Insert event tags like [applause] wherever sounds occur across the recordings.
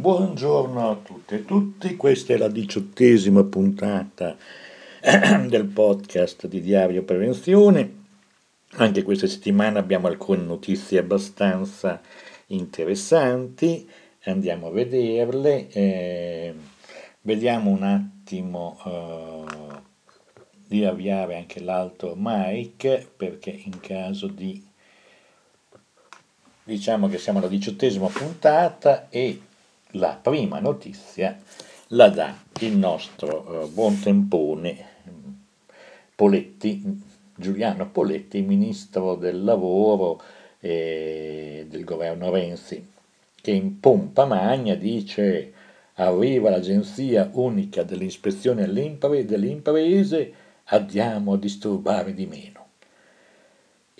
Buongiorno a tutte e tutti, questa è la diciottesima puntata [clears throat] del podcast di Diario Prevenzione. Anche questa settimana abbiamo alcune notizie abbastanza interessanti, andiamo a vederle. Eh, vediamo un attimo eh, di avviare anche l'altro mic perché in caso di diciamo che siamo alla diciottesima puntata e la prima notizia la dà il nostro uh, buon tempone Poletti, Giuliano Poletti, ministro del lavoro e del governo Renzi, che in pompa magna dice arriva l'agenzia unica dell'ispezione delle imprese, andiamo a disturbare di meno.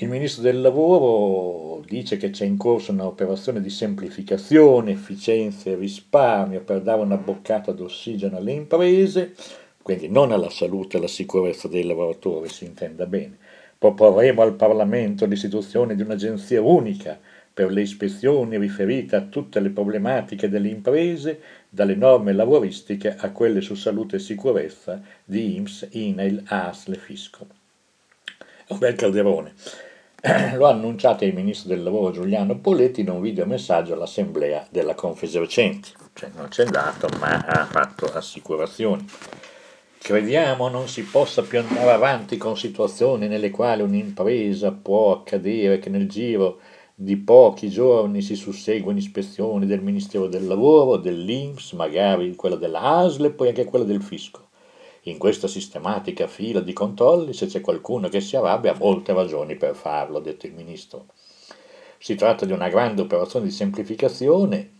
Il ministro del lavoro dice che c'è in corso un'operazione di semplificazione, efficienza e risparmio per dare una boccata d'ossigeno alle imprese, quindi non alla salute e alla sicurezza dei lavoratori, si intenda bene. Proporremo al Parlamento l'istituzione di un'agenzia unica per le ispezioni riferite a tutte le problematiche delle imprese, dalle norme lavoristiche a quelle su salute e sicurezza di IMSS, INAIL, ASL e Fisco. Un bel calderone. [clears throat] lo ha annunciato il ministro del lavoro Giuliano Poletti in un videomessaggio all'assemblea della Confesercenti, cioè non c'è andato ma ha fatto assicurazioni. Crediamo non si possa più andare avanti con situazioni nelle quali un'impresa può accadere che nel giro di pochi giorni si susseguono ispezioni del Ministero del Lavoro, dell'Inps, magari quella della ASL e poi anche quella del Fisco. In questa sistematica fila di controlli, se c'è qualcuno che si arrabbia, ha molte ragioni per farlo, ha detto il ministro. Si tratta di una grande operazione di semplificazione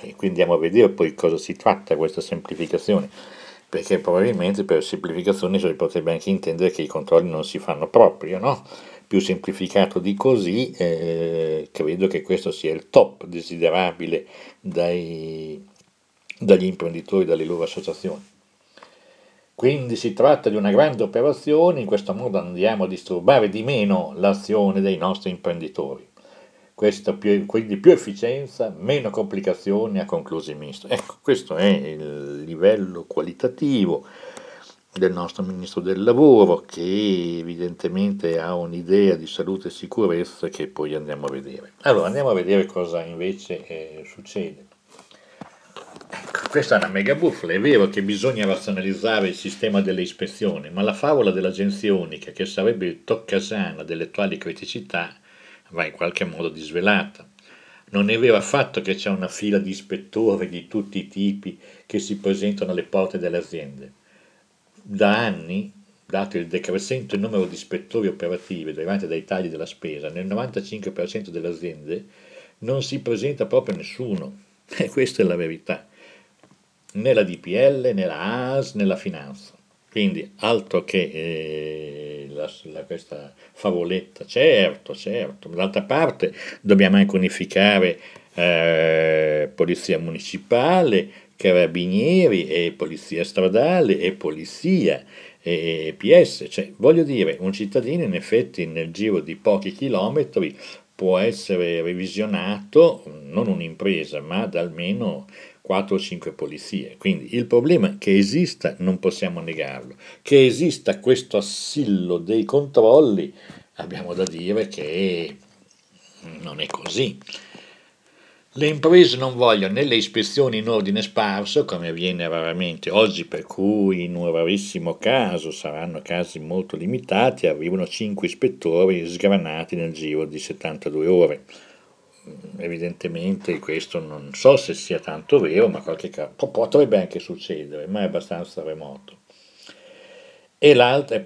e quindi andiamo a vedere poi cosa si tratta questa semplificazione, perché probabilmente per semplificazione si potrebbe anche intendere che i controlli non si fanno proprio, no? Più semplificato di così, eh, credo che questo sia il top desiderabile dai, dagli imprenditori, dalle loro associazioni. Quindi si tratta di una grande operazione, in questo modo andiamo a disturbare di meno l'azione dei nostri imprenditori. Più, quindi più efficienza, meno complicazioni, ha concluso il ministro. Ecco, questo è il livello qualitativo del nostro ministro del lavoro che evidentemente ha un'idea di salute e sicurezza che poi andiamo a vedere. Allora andiamo a vedere cosa invece eh, succede. Questa è una mega bufala, è vero che bisogna razionalizzare il sistema delle ispezioni, ma la favola dell'agenzia unica, che sarebbe il toccasana delle attuali criticità, va in qualche modo disvelata. Non è vero affatto che c'è una fila di ispettori di tutti i tipi che si presentano alle porte delle aziende. Da anni, dato il decrescente numero di ispettori operativi derivanti dai tagli della spesa, nel 95% delle aziende non si presenta proprio nessuno. [laughs] E questa è la verità né la DPL, né la AS, né la finanza. Quindi altro che eh, la, la, questa favoletta, certo, certo. D'altra parte dobbiamo anche unificare eh, polizia municipale, carabinieri e polizia stradale e polizia e PS. Cioè, voglio dire, un cittadino in effetti nel giro di pochi chilometri può essere revisionato, non un'impresa, ma da almeno 4 o 5 polizie. Quindi il problema che esista, non possiamo negarlo, che esista questo assillo dei controlli, abbiamo da dire che non è così. Le imprese non vogliono né le ispezioni in ordine sparso, come avviene raramente oggi, per cui in un rarissimo caso, saranno casi molto limitati, arrivano 5 ispettori sgranati nel giro di 72 ore evidentemente questo non so se sia tanto vero, ma qualche caso potrebbe anche succedere, ma è abbastanza remoto. E l'altra,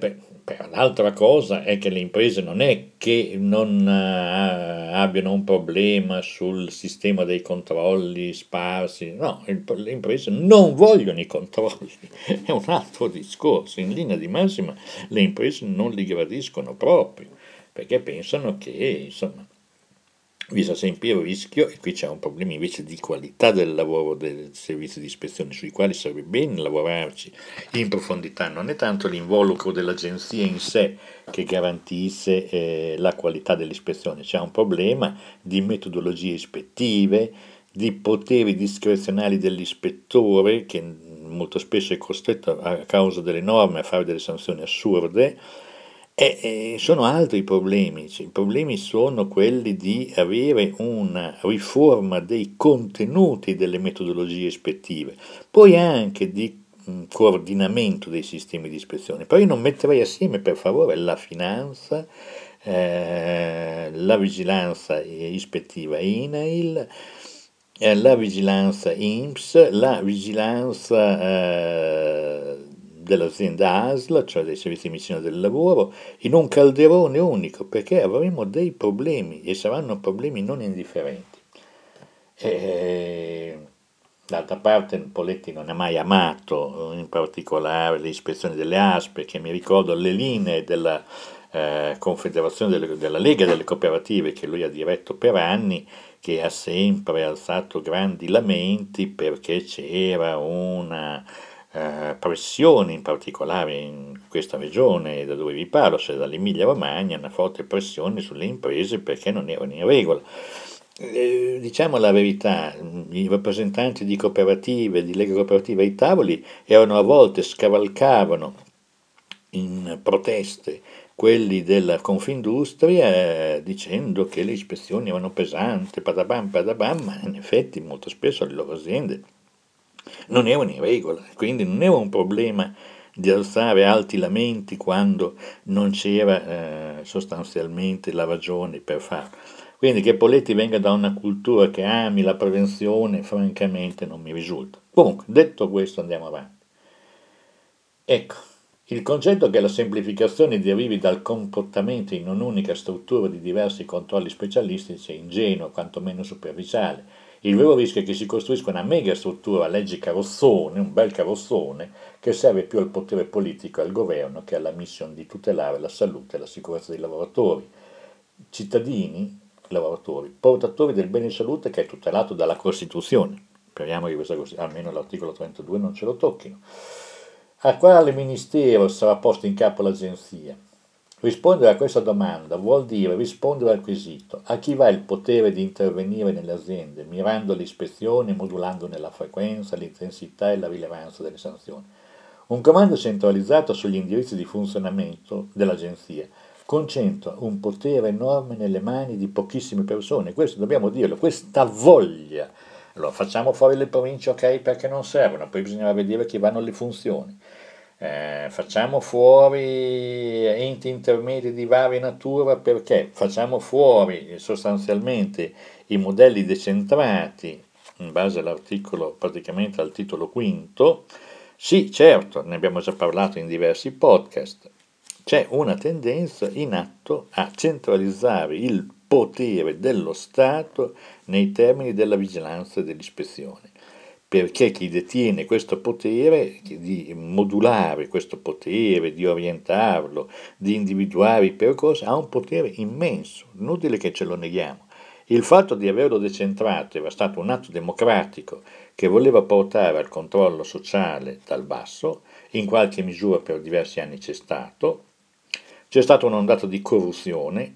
l'altra cosa è che le imprese non è che non uh, abbiano un problema sul sistema dei controlli sparsi, no, le imprese non vogliono i controlli, [laughs] è un altro discorso, in linea di massima le imprese non li gradiscono proprio, perché pensano che insomma vi sempre il rischio, e qui c'è un problema invece di qualità del lavoro del servizio di ispezione, sui quali sarebbe bene lavorarci in profondità, non è tanto l'involucro dell'agenzia in sé che garantisse eh, la qualità dell'ispezione, c'è un problema di metodologie ispettive, di poteri discrezionali dell'ispettore, che molto spesso è costretto a causa delle norme a fare delle sanzioni assurde, e, sono altri problemi. Cioè, I problemi sono quelli di avere una riforma dei contenuti delle metodologie ispettive, poi anche di coordinamento dei sistemi di ispezione. Però io non metterei assieme, per favore, la finanza, eh, la vigilanza ispettiva INAIL, eh, la vigilanza INPS, la vigilanza eh, dell'azienda ASL, cioè dei servizi di missione del lavoro, in un calderone unico, perché avremo dei problemi e saranno problemi non indifferenti. E, d'altra parte Poletti non ha mai amato in particolare le ispezioni delle ASPE, che mi ricordo le linee della eh, Confederazione delle, della Lega delle Cooperative che lui ha diretto per anni, che ha sempre alzato grandi lamenti perché c'era una eh, pressione, in particolare in questa regione da dove vi parlo, cioè dall'Emilia Romagna, una forte pressione sulle imprese perché non erano in regola. Eh, diciamo la verità, i rappresentanti di cooperative, di Lega Cooperativa ai tavoli erano a volte scavalcavano in proteste quelli della Confindustria eh, dicendo che le ispezioni erano pesanti, padabam, padabam, ma in effetti molto spesso le loro aziende non erano in regola, quindi non era un problema di alzare alti lamenti quando non c'era eh, sostanzialmente la ragione per farlo. Quindi che Poletti venga da una cultura che ami la prevenzione, francamente non mi risulta. Comunque, detto questo, andiamo avanti. Ecco, il concetto che la semplificazione derivi dal comportamento in un'unica struttura di diversi controlli specialistici è ingenuo, quantomeno superficiale il vero rischio è che si costruisca una mega struttura leggi carrozzone, un bel carrozzone, che serve più al potere politico e al governo che alla missione di tutelare la salute e la sicurezza dei lavoratori. Cittadini, lavoratori, portatori del bene salute che è tutelato dalla Costituzione. Speriamo che questa, almeno l'articolo 32 non ce lo tocchino. A quale ministero sarà posto in capo l'agenzia? Rispondere a questa domanda vuol dire rispondere al quesito a chi va il potere di intervenire nelle aziende, mirando le ispezioni, modulandone la frequenza, l'intensità e la rilevanza delle sanzioni. Un comando centralizzato sugli indirizzi di funzionamento dell'agenzia concentra un potere enorme nelle mani di pochissime persone, questo dobbiamo dirlo, questa voglia. Allora facciamo fuori le province, ok, perché non servono, poi bisogna vedere chi vanno le funzioni eh, facciamo fuori enti intermedi di varia natura perché facciamo fuori sostanzialmente i modelli decentrati in base all'articolo, praticamente al titolo quinto. Sì, certo, ne abbiamo già parlato in diversi podcast, c'è una tendenza in atto a centralizzare il potere dello Stato nei termini della vigilanza e dell'ispezione perché chi detiene questo potere, di modulare questo potere, di orientarlo, di individuare i percorsi, ha un potere immenso, inutile che ce lo neghiamo. Il fatto di averlo decentrato era stato un atto democratico che voleva portare al controllo sociale dal basso, in qualche misura per diversi anni c'è stato, c'è stata un'ondata di corruzione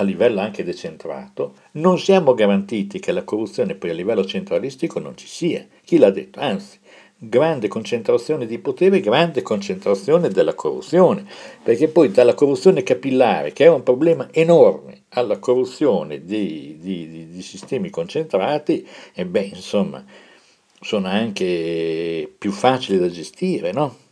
a livello anche decentrato, non siamo garantiti che la corruzione poi a livello centralistico non ci sia. Chi l'ha detto? Anzi, grande concentrazione di potere, grande concentrazione della corruzione, perché poi dalla corruzione capillare, che è un problema enorme, alla corruzione di, di, di, di sistemi concentrati, e beh, insomma, sono anche più facili da gestire, no?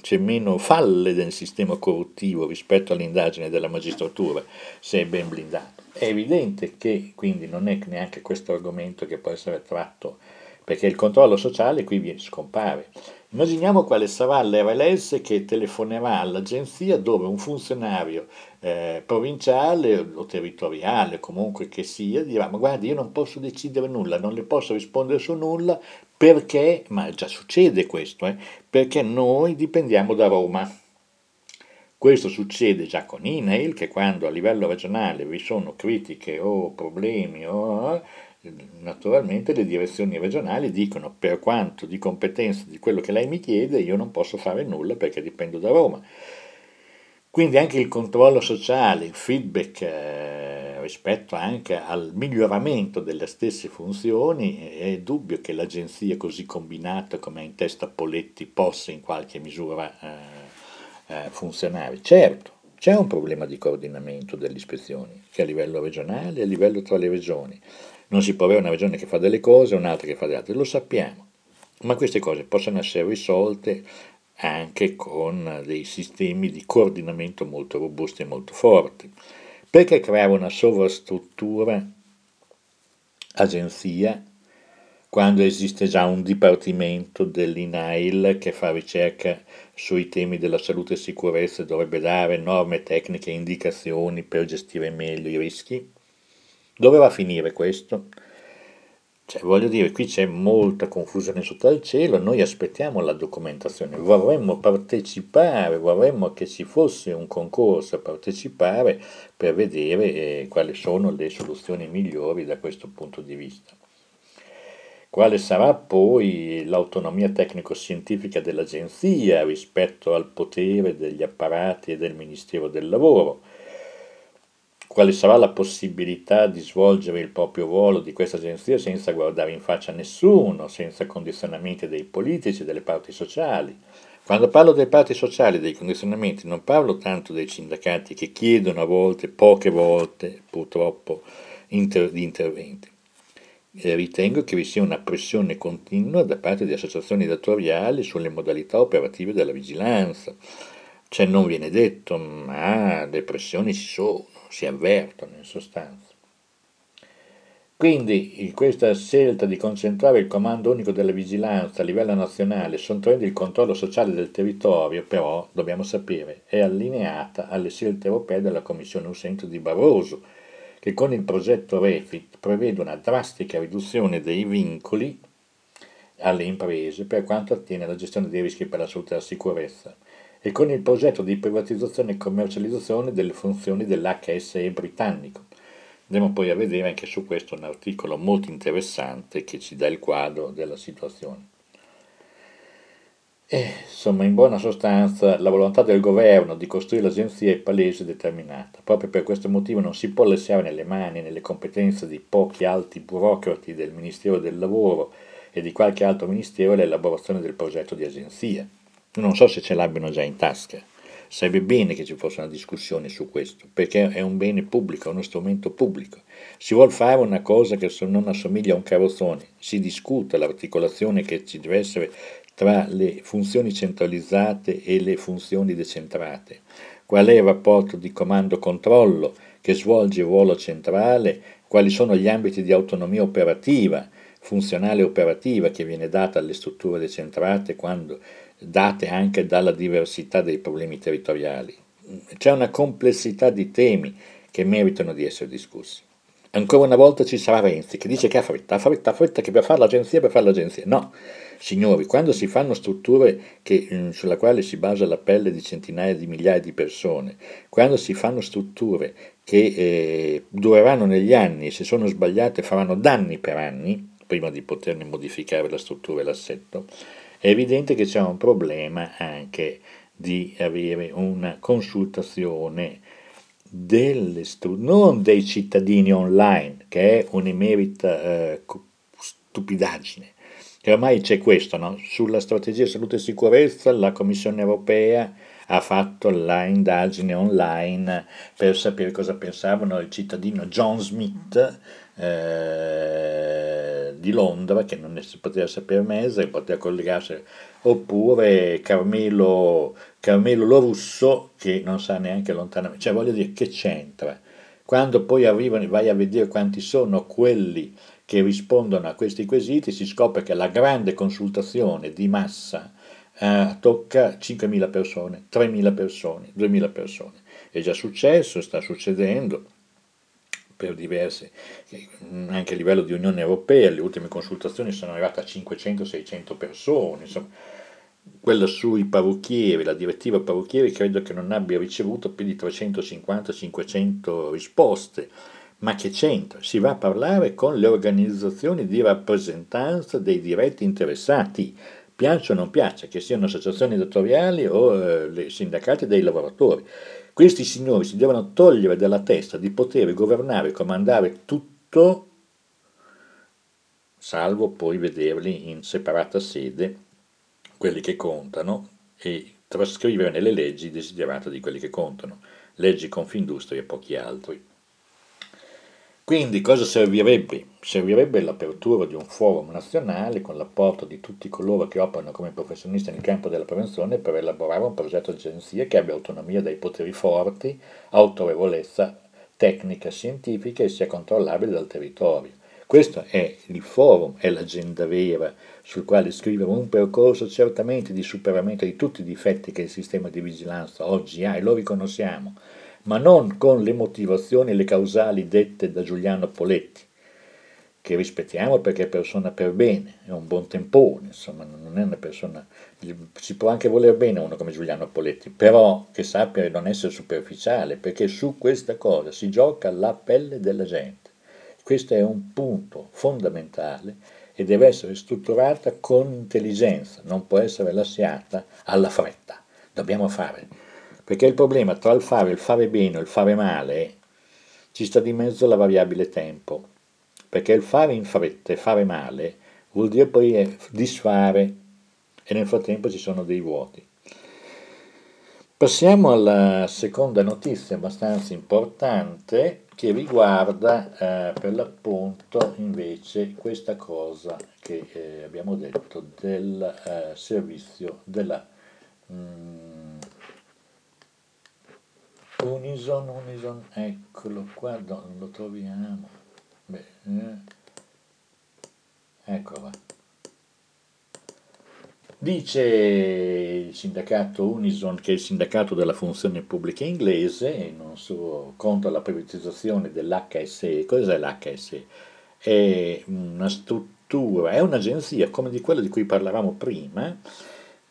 C'è meno falle nel sistema corruttivo rispetto all'indagine della magistratura se è ben blindato. È evidente che quindi non è neanche questo argomento che può essere tratto, perché il controllo sociale qui scompare. Immaginiamo quale sarà l'RLS che telefonerà all'agenzia dove un funzionario eh, provinciale o territoriale, comunque che sia, dirà ma guardi io non posso decidere nulla, non le posso rispondere su nulla perché, ma già succede questo, eh, perché noi dipendiamo da Roma. Questo succede già con INAIL, che quando a livello regionale vi sono critiche o problemi, o, naturalmente le direzioni regionali dicono per quanto di competenza di quello che lei mi chiede io non posso fare nulla perché dipendo da Roma. Quindi anche il controllo sociale, il feedback eh, rispetto anche al miglioramento delle stesse funzioni, è dubbio che l'agenzia così combinata come è in testa Poletti possa in qualche misura eh, eh, funzionare. Certo, c'è un problema di coordinamento delle ispezioni, che a livello regionale e a livello tra le regioni. Non si può avere una regione che fa delle cose e un'altra che fa delle altre, lo sappiamo, ma queste cose possono essere risolte anche con dei sistemi di coordinamento molto robusti e molto forti. Perché creare una sovrastruttura agenzia quando esiste già un dipartimento dell'INAIL che fa ricerca sui temi della salute e sicurezza e dovrebbe dare norme tecniche e indicazioni per gestire meglio i rischi? Dove va a finire questo? Cioè, voglio dire, qui c'è molta confusione sotto al cielo, noi aspettiamo la documentazione, vorremmo partecipare, vorremmo che ci fosse un concorso a partecipare per vedere eh, quali sono le soluzioni migliori da questo punto di vista. Quale sarà poi l'autonomia tecnico-scientifica dell'agenzia rispetto al potere degli apparati e del Ministero del Lavoro? Quale sarà la possibilità di svolgere il proprio ruolo di questa agenzia senza guardare in faccia a nessuno, senza condizionamenti dei politici, delle parti sociali. Quando parlo delle parti sociali, dei condizionamenti, non parlo tanto dei sindacati che chiedono a volte, poche volte purtroppo, inter- di interventi. E ritengo che vi sia una pressione continua da parte di associazioni datoriali sulle modalità operative della vigilanza. Cioè non viene detto, ma le pressioni ci sono si avvertono in sostanza. Quindi questa scelta di concentrare il comando unico della vigilanza a livello nazionale, sottraendo il controllo sociale del territorio, però, dobbiamo sapere, è allineata alle scelte europee della Commissione Uscente di Barroso, che con il progetto REFIT prevede una drastica riduzione dei vincoli alle imprese per quanto attiene alla gestione dei rischi per la salute e la sicurezza e con il progetto di privatizzazione e commercializzazione delle funzioni dell'HSE britannico. Andremo poi a vedere anche su questo un articolo molto interessante che ci dà il quadro della situazione. E, insomma, in buona sostanza, la volontà del governo di costruire l'agenzia è palese e determinata. Proprio per questo motivo non si può lasciare nelle mani e nelle competenze di pochi alti burocrati del Ministero del Lavoro e di qualche altro ministero l'elaborazione del progetto di agenzia. Non so se ce l'abbiano già in tasca. Sarebbe bene che ci fosse una discussione su questo, perché è un bene pubblico, è uno strumento pubblico. Si vuole fare una cosa che non assomiglia a un carrozzone, si discute l'articolazione che ci deve essere tra le funzioni centralizzate e le funzioni decentrate. Qual è il rapporto di comando-controllo che svolge il ruolo centrale? Quali sono gli ambiti di autonomia operativa, funzionale operativa che viene data alle strutture decentrate quando date anche dalla diversità dei problemi territoriali. C'è una complessità di temi che meritano di essere discussi. Ancora una volta ci sarà Renzi che dice che ha fretta, ha fretta, ha fretta, che per fare l'agenzia, per fare l'agenzia. No, signori, quando si fanno strutture che, mm, sulla quale si basa la pelle di centinaia di migliaia di persone, quando si fanno strutture che eh, dureranno negli anni, se sono sbagliate faranno danni per anni, prima di poterne modificare la struttura e l'assetto, è evidente che c'è un problema anche di avere una consultazione delle stru- non dei cittadini online, che è un'emerita eh, stupidaggine. Che ormai c'è questo, no? sulla strategia salute e sicurezza la Commissione europea ha fatto la indagine online per sapere cosa pensavano il cittadino John Smith eh, di Londra, che non si poteva sapere mese, poteva collegarsi, oppure Carmelo, Carmelo Lorusso, che non sa neanche lontanamente, cioè voglio dire, che c'entra? Quando poi arrivano, vai a vedere quanti sono quelli che rispondono a questi quesiti, si scopre che la grande consultazione di massa eh, tocca 5.000 persone, 3.000 persone, 2.000 persone. È già successo, sta succedendo per diverse, anche a livello di Unione Europea, le ultime consultazioni sono arrivate a 500-600 persone, insomma, quella sui parrucchieri, la direttiva parrucchieri credo che non abbia ricevuto più di 350-500 risposte, ma che c'entra? Si va a parlare con le organizzazioni di rappresentanza dei diretti interessati, piaccia o non piaccia, che siano associazioni datoriali o eh, sindacati dei lavoratori. Questi signori si devono togliere dalla testa di poter governare e comandare tutto, salvo poi vederli in separata sede, quelli che contano, e trascrivere nelle leggi desiderate di quelli che contano, leggi Confindustria e pochi altri. Quindi cosa servirebbe? Servirebbe l'apertura di un forum nazionale con l'apporto di tutti coloro che operano come professionisti nel campo della prevenzione per elaborare un progetto di agenzia che abbia autonomia dai poteri forti, autorevolezza tecnica scientifica e sia controllabile dal territorio. Questo è il forum, è l'agenda vera sul quale scrivere un percorso certamente di superamento di tutti i difetti che il sistema di vigilanza oggi ha e lo riconosciamo ma non con le motivazioni e le causali dette da Giuliano Poletti, che rispettiamo perché è persona per bene, è un buon tempone, insomma, non è una persona, si può anche voler bene uno come Giuliano Poletti, però che sappia non essere superficiale, perché su questa cosa si gioca la pelle della gente. Questo è un punto fondamentale e deve essere strutturata con intelligenza, non può essere lasciata alla fretta. Dobbiamo fare perché il problema tra il fare, il fare bene e il fare male ci sta di mezzo la variabile tempo, perché il fare in fretta e fare male vuol dire poi disfare e nel frattempo ci sono dei vuoti. Passiamo alla seconda notizia abbastanza importante che riguarda eh, per l'appunto invece questa cosa che eh, abbiamo detto del eh, servizio della... Mm, Unison, Unison, eccolo qua, non lo troviamo. Beh, eh. Eccolo Dice il sindacato Unison, che è il sindacato della funzione pubblica inglese, e non so, contro la privatizzazione dell'HSE. Cos'è l'HSE? È una struttura, è un'agenzia come di quella di cui parlavamo prima,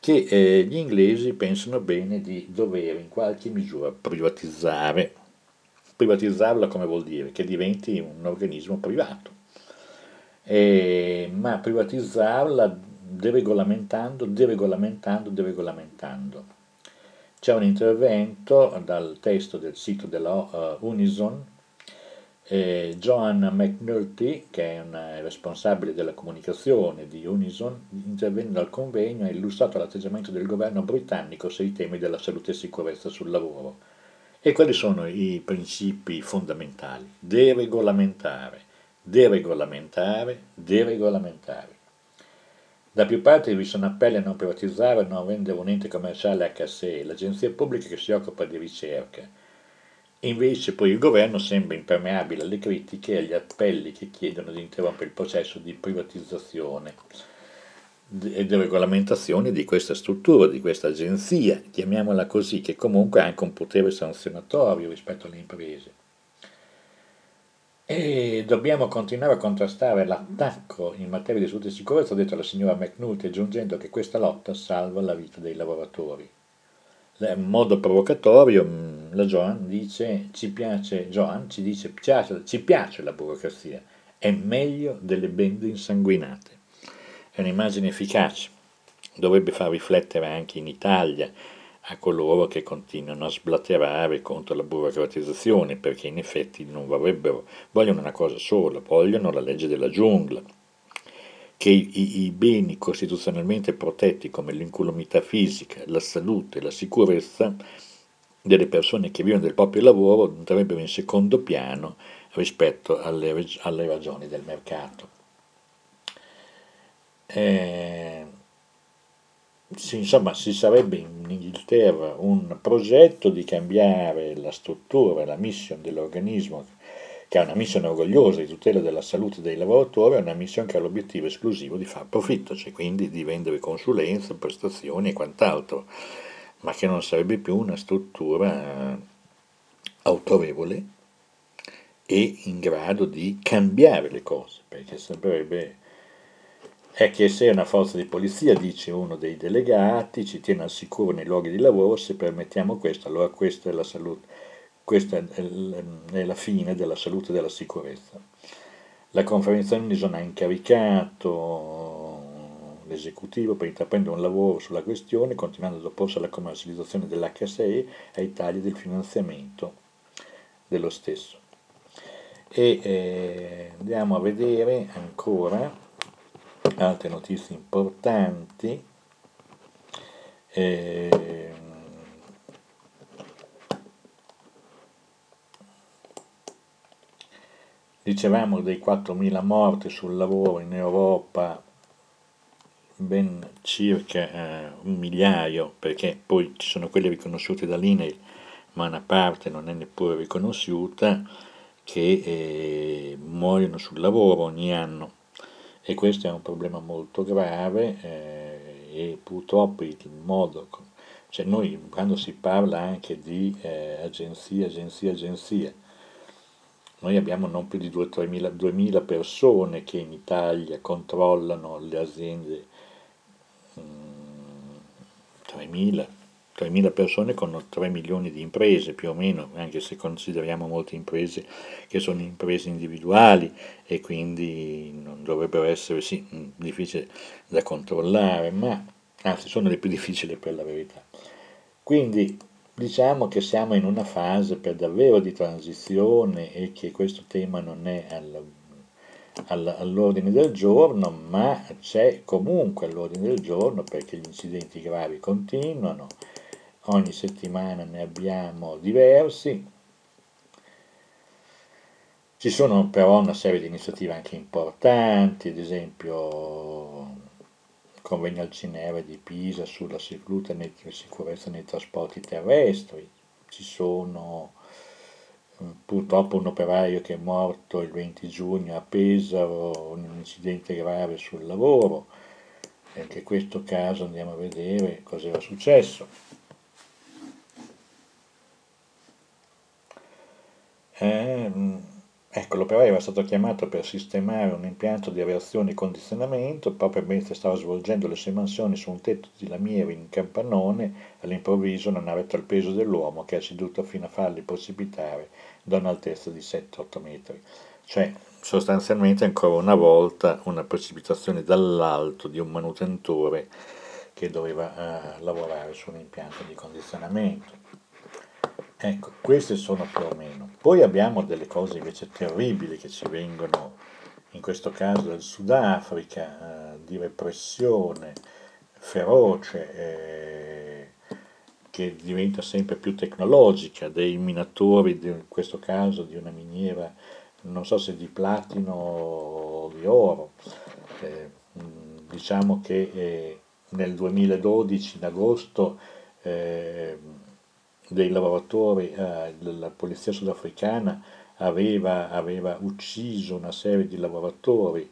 che eh, gli inglesi pensano bene di dover in qualche misura privatizzare. Privatizzarla come vuol dire? Che diventi un organismo privato. Eh, ma privatizzarla deregolamentando, deregolamentando, deregolamentando. C'è un intervento dal testo del sito della uh, Unison eh, Joan McNulty, che è una responsabile della comunicazione di Unison, intervenendo al convegno ha illustrato l'atteggiamento del governo britannico sui temi della salute e sicurezza sul lavoro. E quali sono i principi fondamentali? Deregolamentare, deregolamentare, deregolamentare. Da più parti vi sono appelli a non privatizzare e non rendere un ente commerciale HSE, l'agenzia pubblica che si occupa di ricerca, Invece poi il governo sembra impermeabile alle critiche e agli appelli che chiedono di interrompere il processo di privatizzazione e di regolamentazione di questa struttura, di questa agenzia, chiamiamola così, che comunque ha anche un potere sanzionatorio rispetto alle imprese. E dobbiamo continuare a contrastare l'attacco in materia di salute e sicurezza, ha detto la signora McNulty, aggiungendo che questa lotta salva la vita dei lavoratori in modo provocatorio mm, la Joan dice ci piace, Joan ci dice ci piace la burocrazia, è meglio delle bende insanguinate. È un'immagine efficace, dovrebbe far riflettere anche in Italia a coloro che continuano a sblatterare contro la burocratizzazione, perché in effetti non vorrebbero, vogliono una cosa sola, vogliono la legge della giungla che i, i, beni costituzionalmente protetti come l'incolumità fisica, la salute, la sicurezza delle persone che vivono del proprio lavoro andrebbero in secondo piano rispetto alle, alle ragioni del mercato. Eh, sì, insomma, ci sarebbe in Inghilterra un progetto di cambiare la struttura, la mission dell'organismo che ha una missione orgogliosa di tutela della salute dei lavoratori, è una missione che ha l'obiettivo esclusivo di far profitto, cioè quindi di vendere consulenze, prestazioni e quant'altro, ma che non sarebbe più una struttura autorevole e in grado di cambiare le cose, perché sembrerebbe è che se una forza di polizia, dice uno dei delegati, ci tiene al sicuro nei luoghi di lavoro, se permettiamo questo, allora questa è la salute questa è la fine della salute e della sicurezza. La conferenza Unison ha incaricato l'esecutivo per intraprendere un lavoro sulla questione, continuando ad opporsi alla commercializzazione dell'HSE e ai tagli del finanziamento dello stesso. E eh, andiamo a vedere ancora altre notizie importanti. Eh, Dicevamo dei 4.000 morti sul lavoro in Europa, ben circa eh, un migliaio, perché poi ci sono quelli riconosciuti dall'INEI, ma una parte non è neppure riconosciuta, che eh, muoiono sul lavoro ogni anno. E questo è un problema molto grave eh, e purtroppo il modo, cioè noi quando si parla anche di eh, agenzie, agenzie, agenzie, noi abbiamo non più di 2-3 persone che in Italia controllano le aziende, 3.000, mm, 3.000 persone con 3 milioni di imprese più o meno, anche se consideriamo molte imprese che sono imprese individuali e quindi non dovrebbero essere sì, mm, difficili da controllare, ma anzi sono le più difficili per la verità. Quindi Diciamo che siamo in una fase per davvero di transizione e che questo tema non è al, al, all'ordine del giorno, ma c'è comunque all'ordine del giorno perché gli incidenti gravi continuano, ogni settimana ne abbiamo diversi. Ci sono però una serie di iniziative anche importanti, ad esempio convegno al Cineve di Pisa sulla sicurezza nei trasporti terrestri, ci sono eh, purtroppo un operaio che è morto il 20 giugno a Pesaro, un incidente grave sul lavoro, anche in questo caso andiamo a vedere cosa era successo. Eh, Ecco, l'operaio era stato chiamato per sistemare un impianto di aerazione e condizionamento, proprio mentre stava svolgendo le sue mansioni su un tetto di lamiere in campanone, all'improvviso una nave il peso dell'uomo che ha ceduto fino a farli precipitare da un'altezza di 7-8 metri. Cioè, sostanzialmente ancora una volta una precipitazione dall'alto di un manutentore che doveva eh, lavorare su un impianto di condizionamento. Ecco, queste sono più o meno. Poi abbiamo delle cose invece terribili che ci vengono, in questo caso dal Sudafrica, eh, di repressione feroce, eh, che diventa sempre più tecnologica, dei minatori, in questo caso di una miniera, non so se di platino o di oro. Eh, diciamo che eh, nel 2012, in agosto, eh, dei lavoratori eh, della polizia sudafricana aveva, aveva, ucciso una serie di lavoratori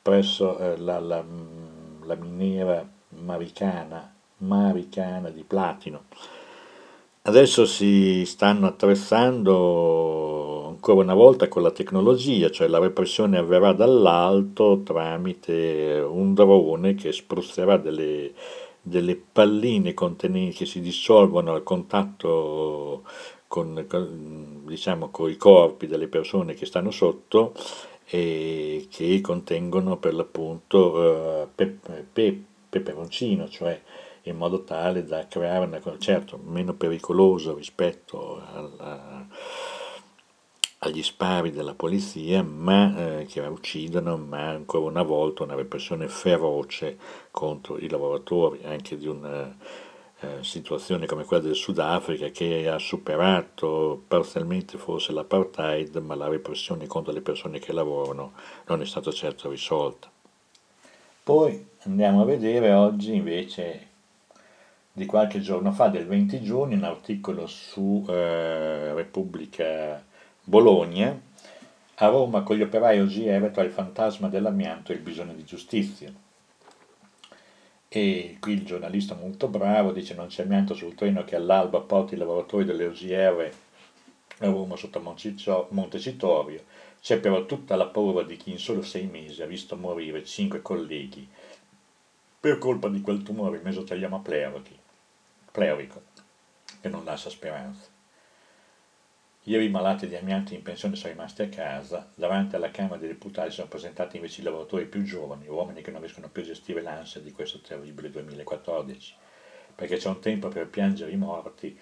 presso eh, la, la, mm, la, miniera maricana, maricana di platino. Adesso si stanno attrezzando ancora una volta con la tecnologia, cioè la repressione avverrà dall'alto tramite un drone che spruzzerà delle delle palline contenenti che si dissolvono al contatto con, con, diciamo, i corpi delle persone che stanno sotto e che contengono per l'appunto uh, pe, pe, peperoncino, cioè in modo tale da creare una certo meno pericoloso rispetto alla agli spari della polizia, ma eh, che uccidono, ma ancora una volta una repressione feroce contro i lavoratori, anche di una eh, situazione come quella del Sudafrica che ha superato parzialmente forse l'apartheid, ma la repressione contro le persone che lavorano non è stata certo risolta. Poi andiamo a vedere oggi invece di qualche giorno fa, del 20 giugno, un articolo su eh, Repubblica Bologna, a Roma con gli operai OGR tra il fantasma dell'amianto e il bisogno di giustizia. E qui il giornalista molto bravo dice non c'è amianto sul treno che all'alba porti i lavoratori delle OGR a Roma sotto Montecitorio, c'è però tutta la paura di chi in solo sei mesi ha visto morire cinque colleghi per colpa di quel tumore mesotelioma pleurico che non lascia speranza. Ieri i malati di amianto in pensione sono rimasti a casa, davanti alla Camera dei Deputati sono presentati invece i lavoratori più giovani, uomini che non riescono più a gestire l'ansia di questo terribile 2014, perché c'è un tempo per piangere i morti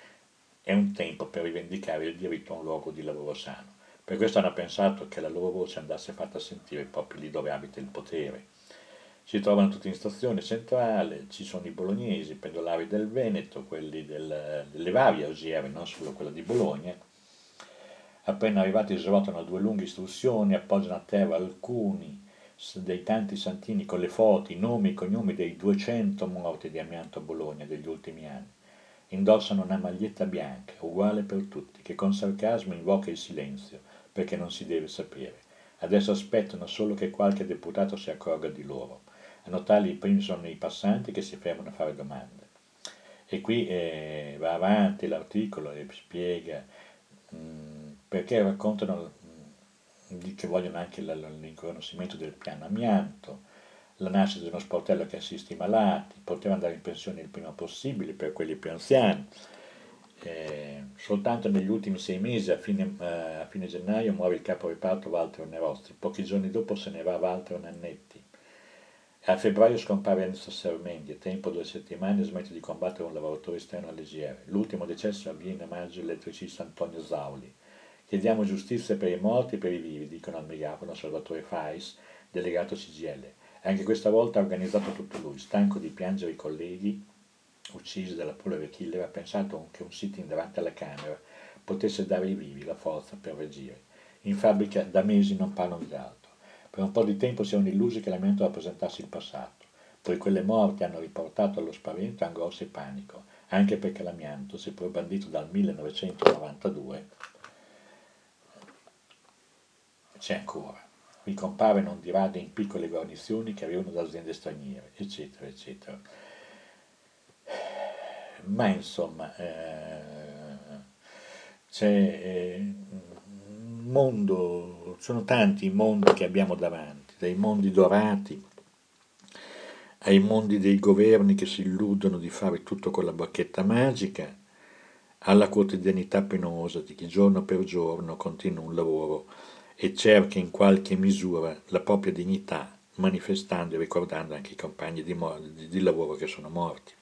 e un tempo per rivendicare il diritto a un luogo di lavoro sano. Per questo hanno pensato che la loro voce andasse fatta sentire proprio lì dove abita il potere. Si trovano tutti in stazione centrale, ci sono i bolognesi, i pendolari del Veneto, quelli del, delle varie osiere, non solo quella di Bologna, Appena arrivati svuotano due lunghe istruzioni, appoggiano a terra alcuni dei tanti santini con le foto, i nomi e i cognomi dei 200 morti di amianto a Bologna degli ultimi anni. Indossano una maglietta bianca, uguale per tutti, che con sarcasmo invoca il silenzio, perché non si deve sapere. Adesso aspettano solo che qualche deputato si accorga di loro. A notarli i primi sono i passanti che si fermano a fare domande. E qui eh, va avanti l'articolo e spiega mh, mm, perché raccontano che vogliono anche l'inconoscimento del piano amianto, la nascita di uno sportello che assiste i malati, poter andare in pensione il prima possibile per quelli più anziani. Eh, soltanto negli ultimi sei mesi, a fine, eh, a fine, gennaio, muore il capo reparto Walter Nerozzi, pochi giorni dopo se ne va Walter Nannetti. A febbraio scompare Enzo Sermendi e tempo due settimane smette di combattere un lavoratore esterno all'Esiere. L'ultimo decesso avviene a maggio l'elettricista Antonio Zauli. Chiediamo giustizia per i morti e per i vivi, dicono al megafono Salvatore Fais, delegato CGL. Anche questa volta ha organizzato tutto lui, stanco di piangere i colleghi uccisi dalla polvere killer, ha pensato che un sitting davanti alla Camera potesse dare ai vivi la forza per reagire. In fabbrica da mesi non parlano di altro. Per un po' di tempo si erano illusi che l'amianto rappresentasse il passato. Poi quelle morti hanno riportato allo spavento, angoscia e panico, anche perché l'amianto, seppur bandito dal 1992, c'è ancora. Ricompare non di rado in piccole guarnizioni che arrivano da aziende straniere, eccetera, eccetera. Ma insomma, eh, c'è eh, un mondo, sono tanti i mondi che abbiamo davanti, dai mondi dorati ai mondi dei governi che si illudono di fare tutto con la bacchetta magica, alla quotidianità penosa di chi giorno per giorno continua un lavoro e cerca in qualche misura la propria dignità manifestando e ricordando anche i compagni di, di, di lavoro che sono morti.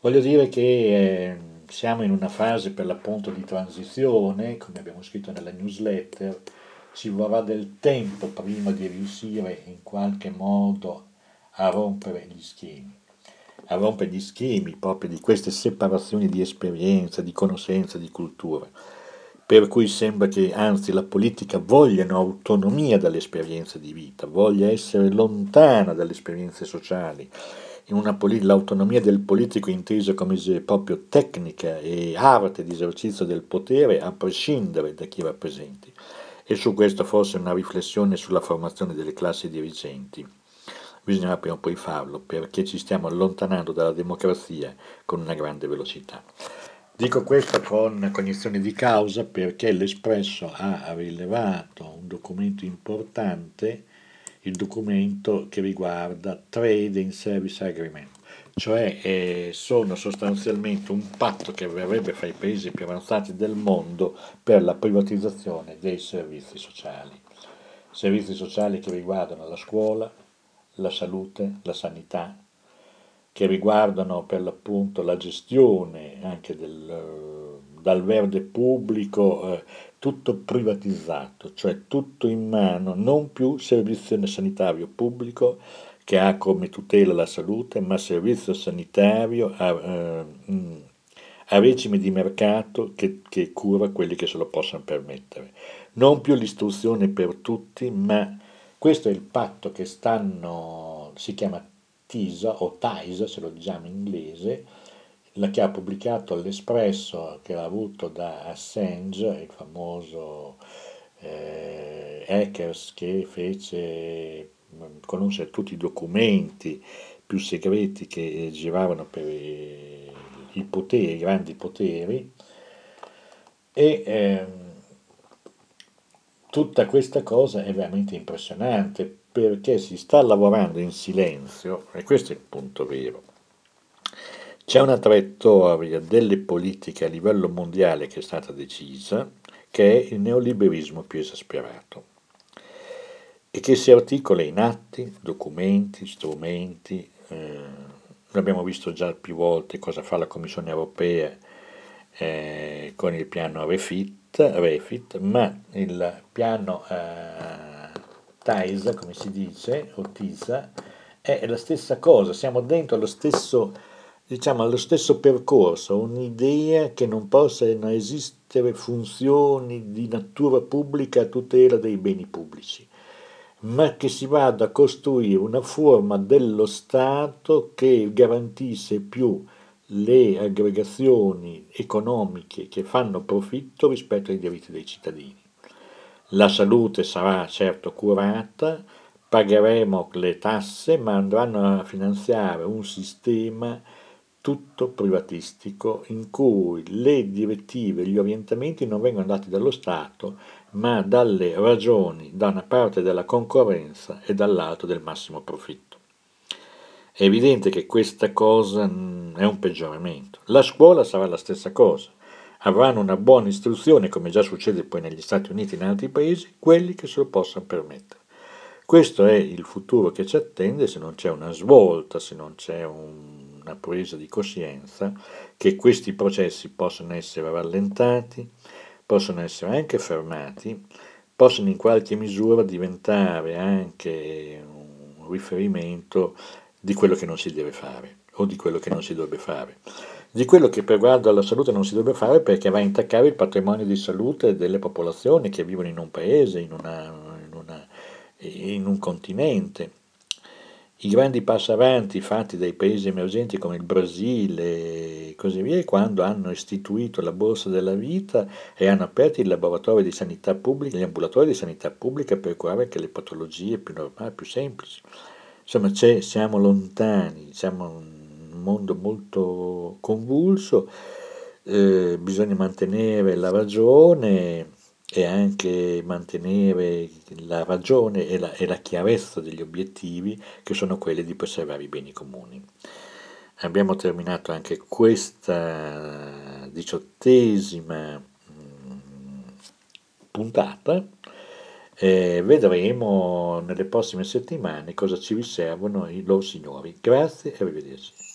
Voglio dire che eh, siamo in una fase per l'appunto di transizione, come abbiamo scritto nella newsletter, ci vorrà del tempo prima di riuscire in qualche modo a rompere gli schemi, a rompere gli schemi proprio di queste separazioni di esperienza, di conoscenza, di cultura per cui sembra che anzi la politica voglia autonomia dall'esperienza di vita, voglia essere lontana dalle esperienze sociali, polit- l'autonomia del politico intesa come proprio tecnica e arte di esercizio del potere a prescindere da chi rappresenti. E su questo forse una riflessione sulla formazione delle classi dirigenti. Bisognerà prima o poi farlo perché ci stiamo allontanando dalla democrazia con una grande velocità. Dico questo con cognizione di causa perché l'Espresso ha rilevato un documento importante, il documento che riguarda Trade in Service Agreement, cioè eh, sono sostanzialmente un patto che verrebbe fra i paesi più avanzati del mondo per la privatizzazione dei servizi sociali. Servizi sociali che riguardano la scuola, la salute, la sanità, che riguardano per l'appunto la gestione anche del, dal verde pubblico, eh, tutto privatizzato, cioè tutto in mano, non più servizio sanitario pubblico che ha come tutela la salute, ma servizio sanitario a, eh, a regime di mercato che, che cura quelli che se lo possono permettere. Non più l'istruzione per tutti, ma questo è il patto che stanno, si chiama TISA o TISA se lo diciamo in inglese, che ha pubblicato l'Espresso che ha avuto da Assange, il famoso eh, hackers che fece conoscere tutti i documenti più segreti che giravano per i, poteri, i grandi poteri. E eh, tutta questa cosa è veramente impressionante perché si sta lavorando in silenzio, e questo è il punto vero. C'è una traiettoria delle politiche a livello mondiale che è stata decisa, che è il neoliberismo più esasperato e che si articola in atti, documenti, strumenti, eh, l'abbiamo visto già più volte cosa fa la Commissione europea eh, con il piano Refit, Refit ma il piano eh, TAISA, come si dice, o TISA, è la stessa cosa, siamo dentro lo stesso, diciamo, allo stesso percorso, un'idea che non possano esistere funzioni di natura pubblica a tutela dei beni pubblici, ma che si vada a costruire una forma dello Stato che garantisse più le aggregazioni economiche che fanno profitto rispetto ai diritti dei cittadini. La salute sarà certo curata, pagheremo le tasse, ma andranno a finanziare un sistema tutto privatistico in cui le direttive e gli orientamenti non vengono dati dallo Stato, ma dalle ragioni da una parte della concorrenza e dall'altro del massimo profitto. È evidente che questa cosa mm, è un peggioramento. La scuola sarà la stessa cosa. Avranno una buona istruzione, come già succede poi negli Stati Uniti e in altri paesi, quelli che se lo possano permettere. Questo è il futuro che ci attende se non c'è una svolta, se non c'è un, una presa di coscienza che questi processi possono essere rallentati, possono essere anche fermati, possono in qualche misura diventare anche un riferimento di quello che non si deve fare o di quello che non si dovrebbe fare. Di quello che per riguardo alla salute non si dovrebbe fare perché va a intaccare il patrimonio di salute delle popolazioni che vivono in un paese, in, una, in, una, in un continente. I grandi passi avanti fatti dai paesi emergenti come il Brasile e così via, quando hanno istituito la borsa della vita e hanno aperto i laboratori di sanità pubblica, gli ambulatori di sanità pubblica per curare anche le patologie più normali, più semplici. Insomma, siamo lontani, siamo mondo molto convulso, eh, bisogna mantenere la ragione e anche mantenere la ragione e la, e la chiarezza degli obiettivi che sono quelli di preservare i beni comuni. Abbiamo terminato anche questa diciottesima mm, puntata eh, vedremo nelle prossime settimane cosa ci riservano i loro signori. Grazie e arrivederci.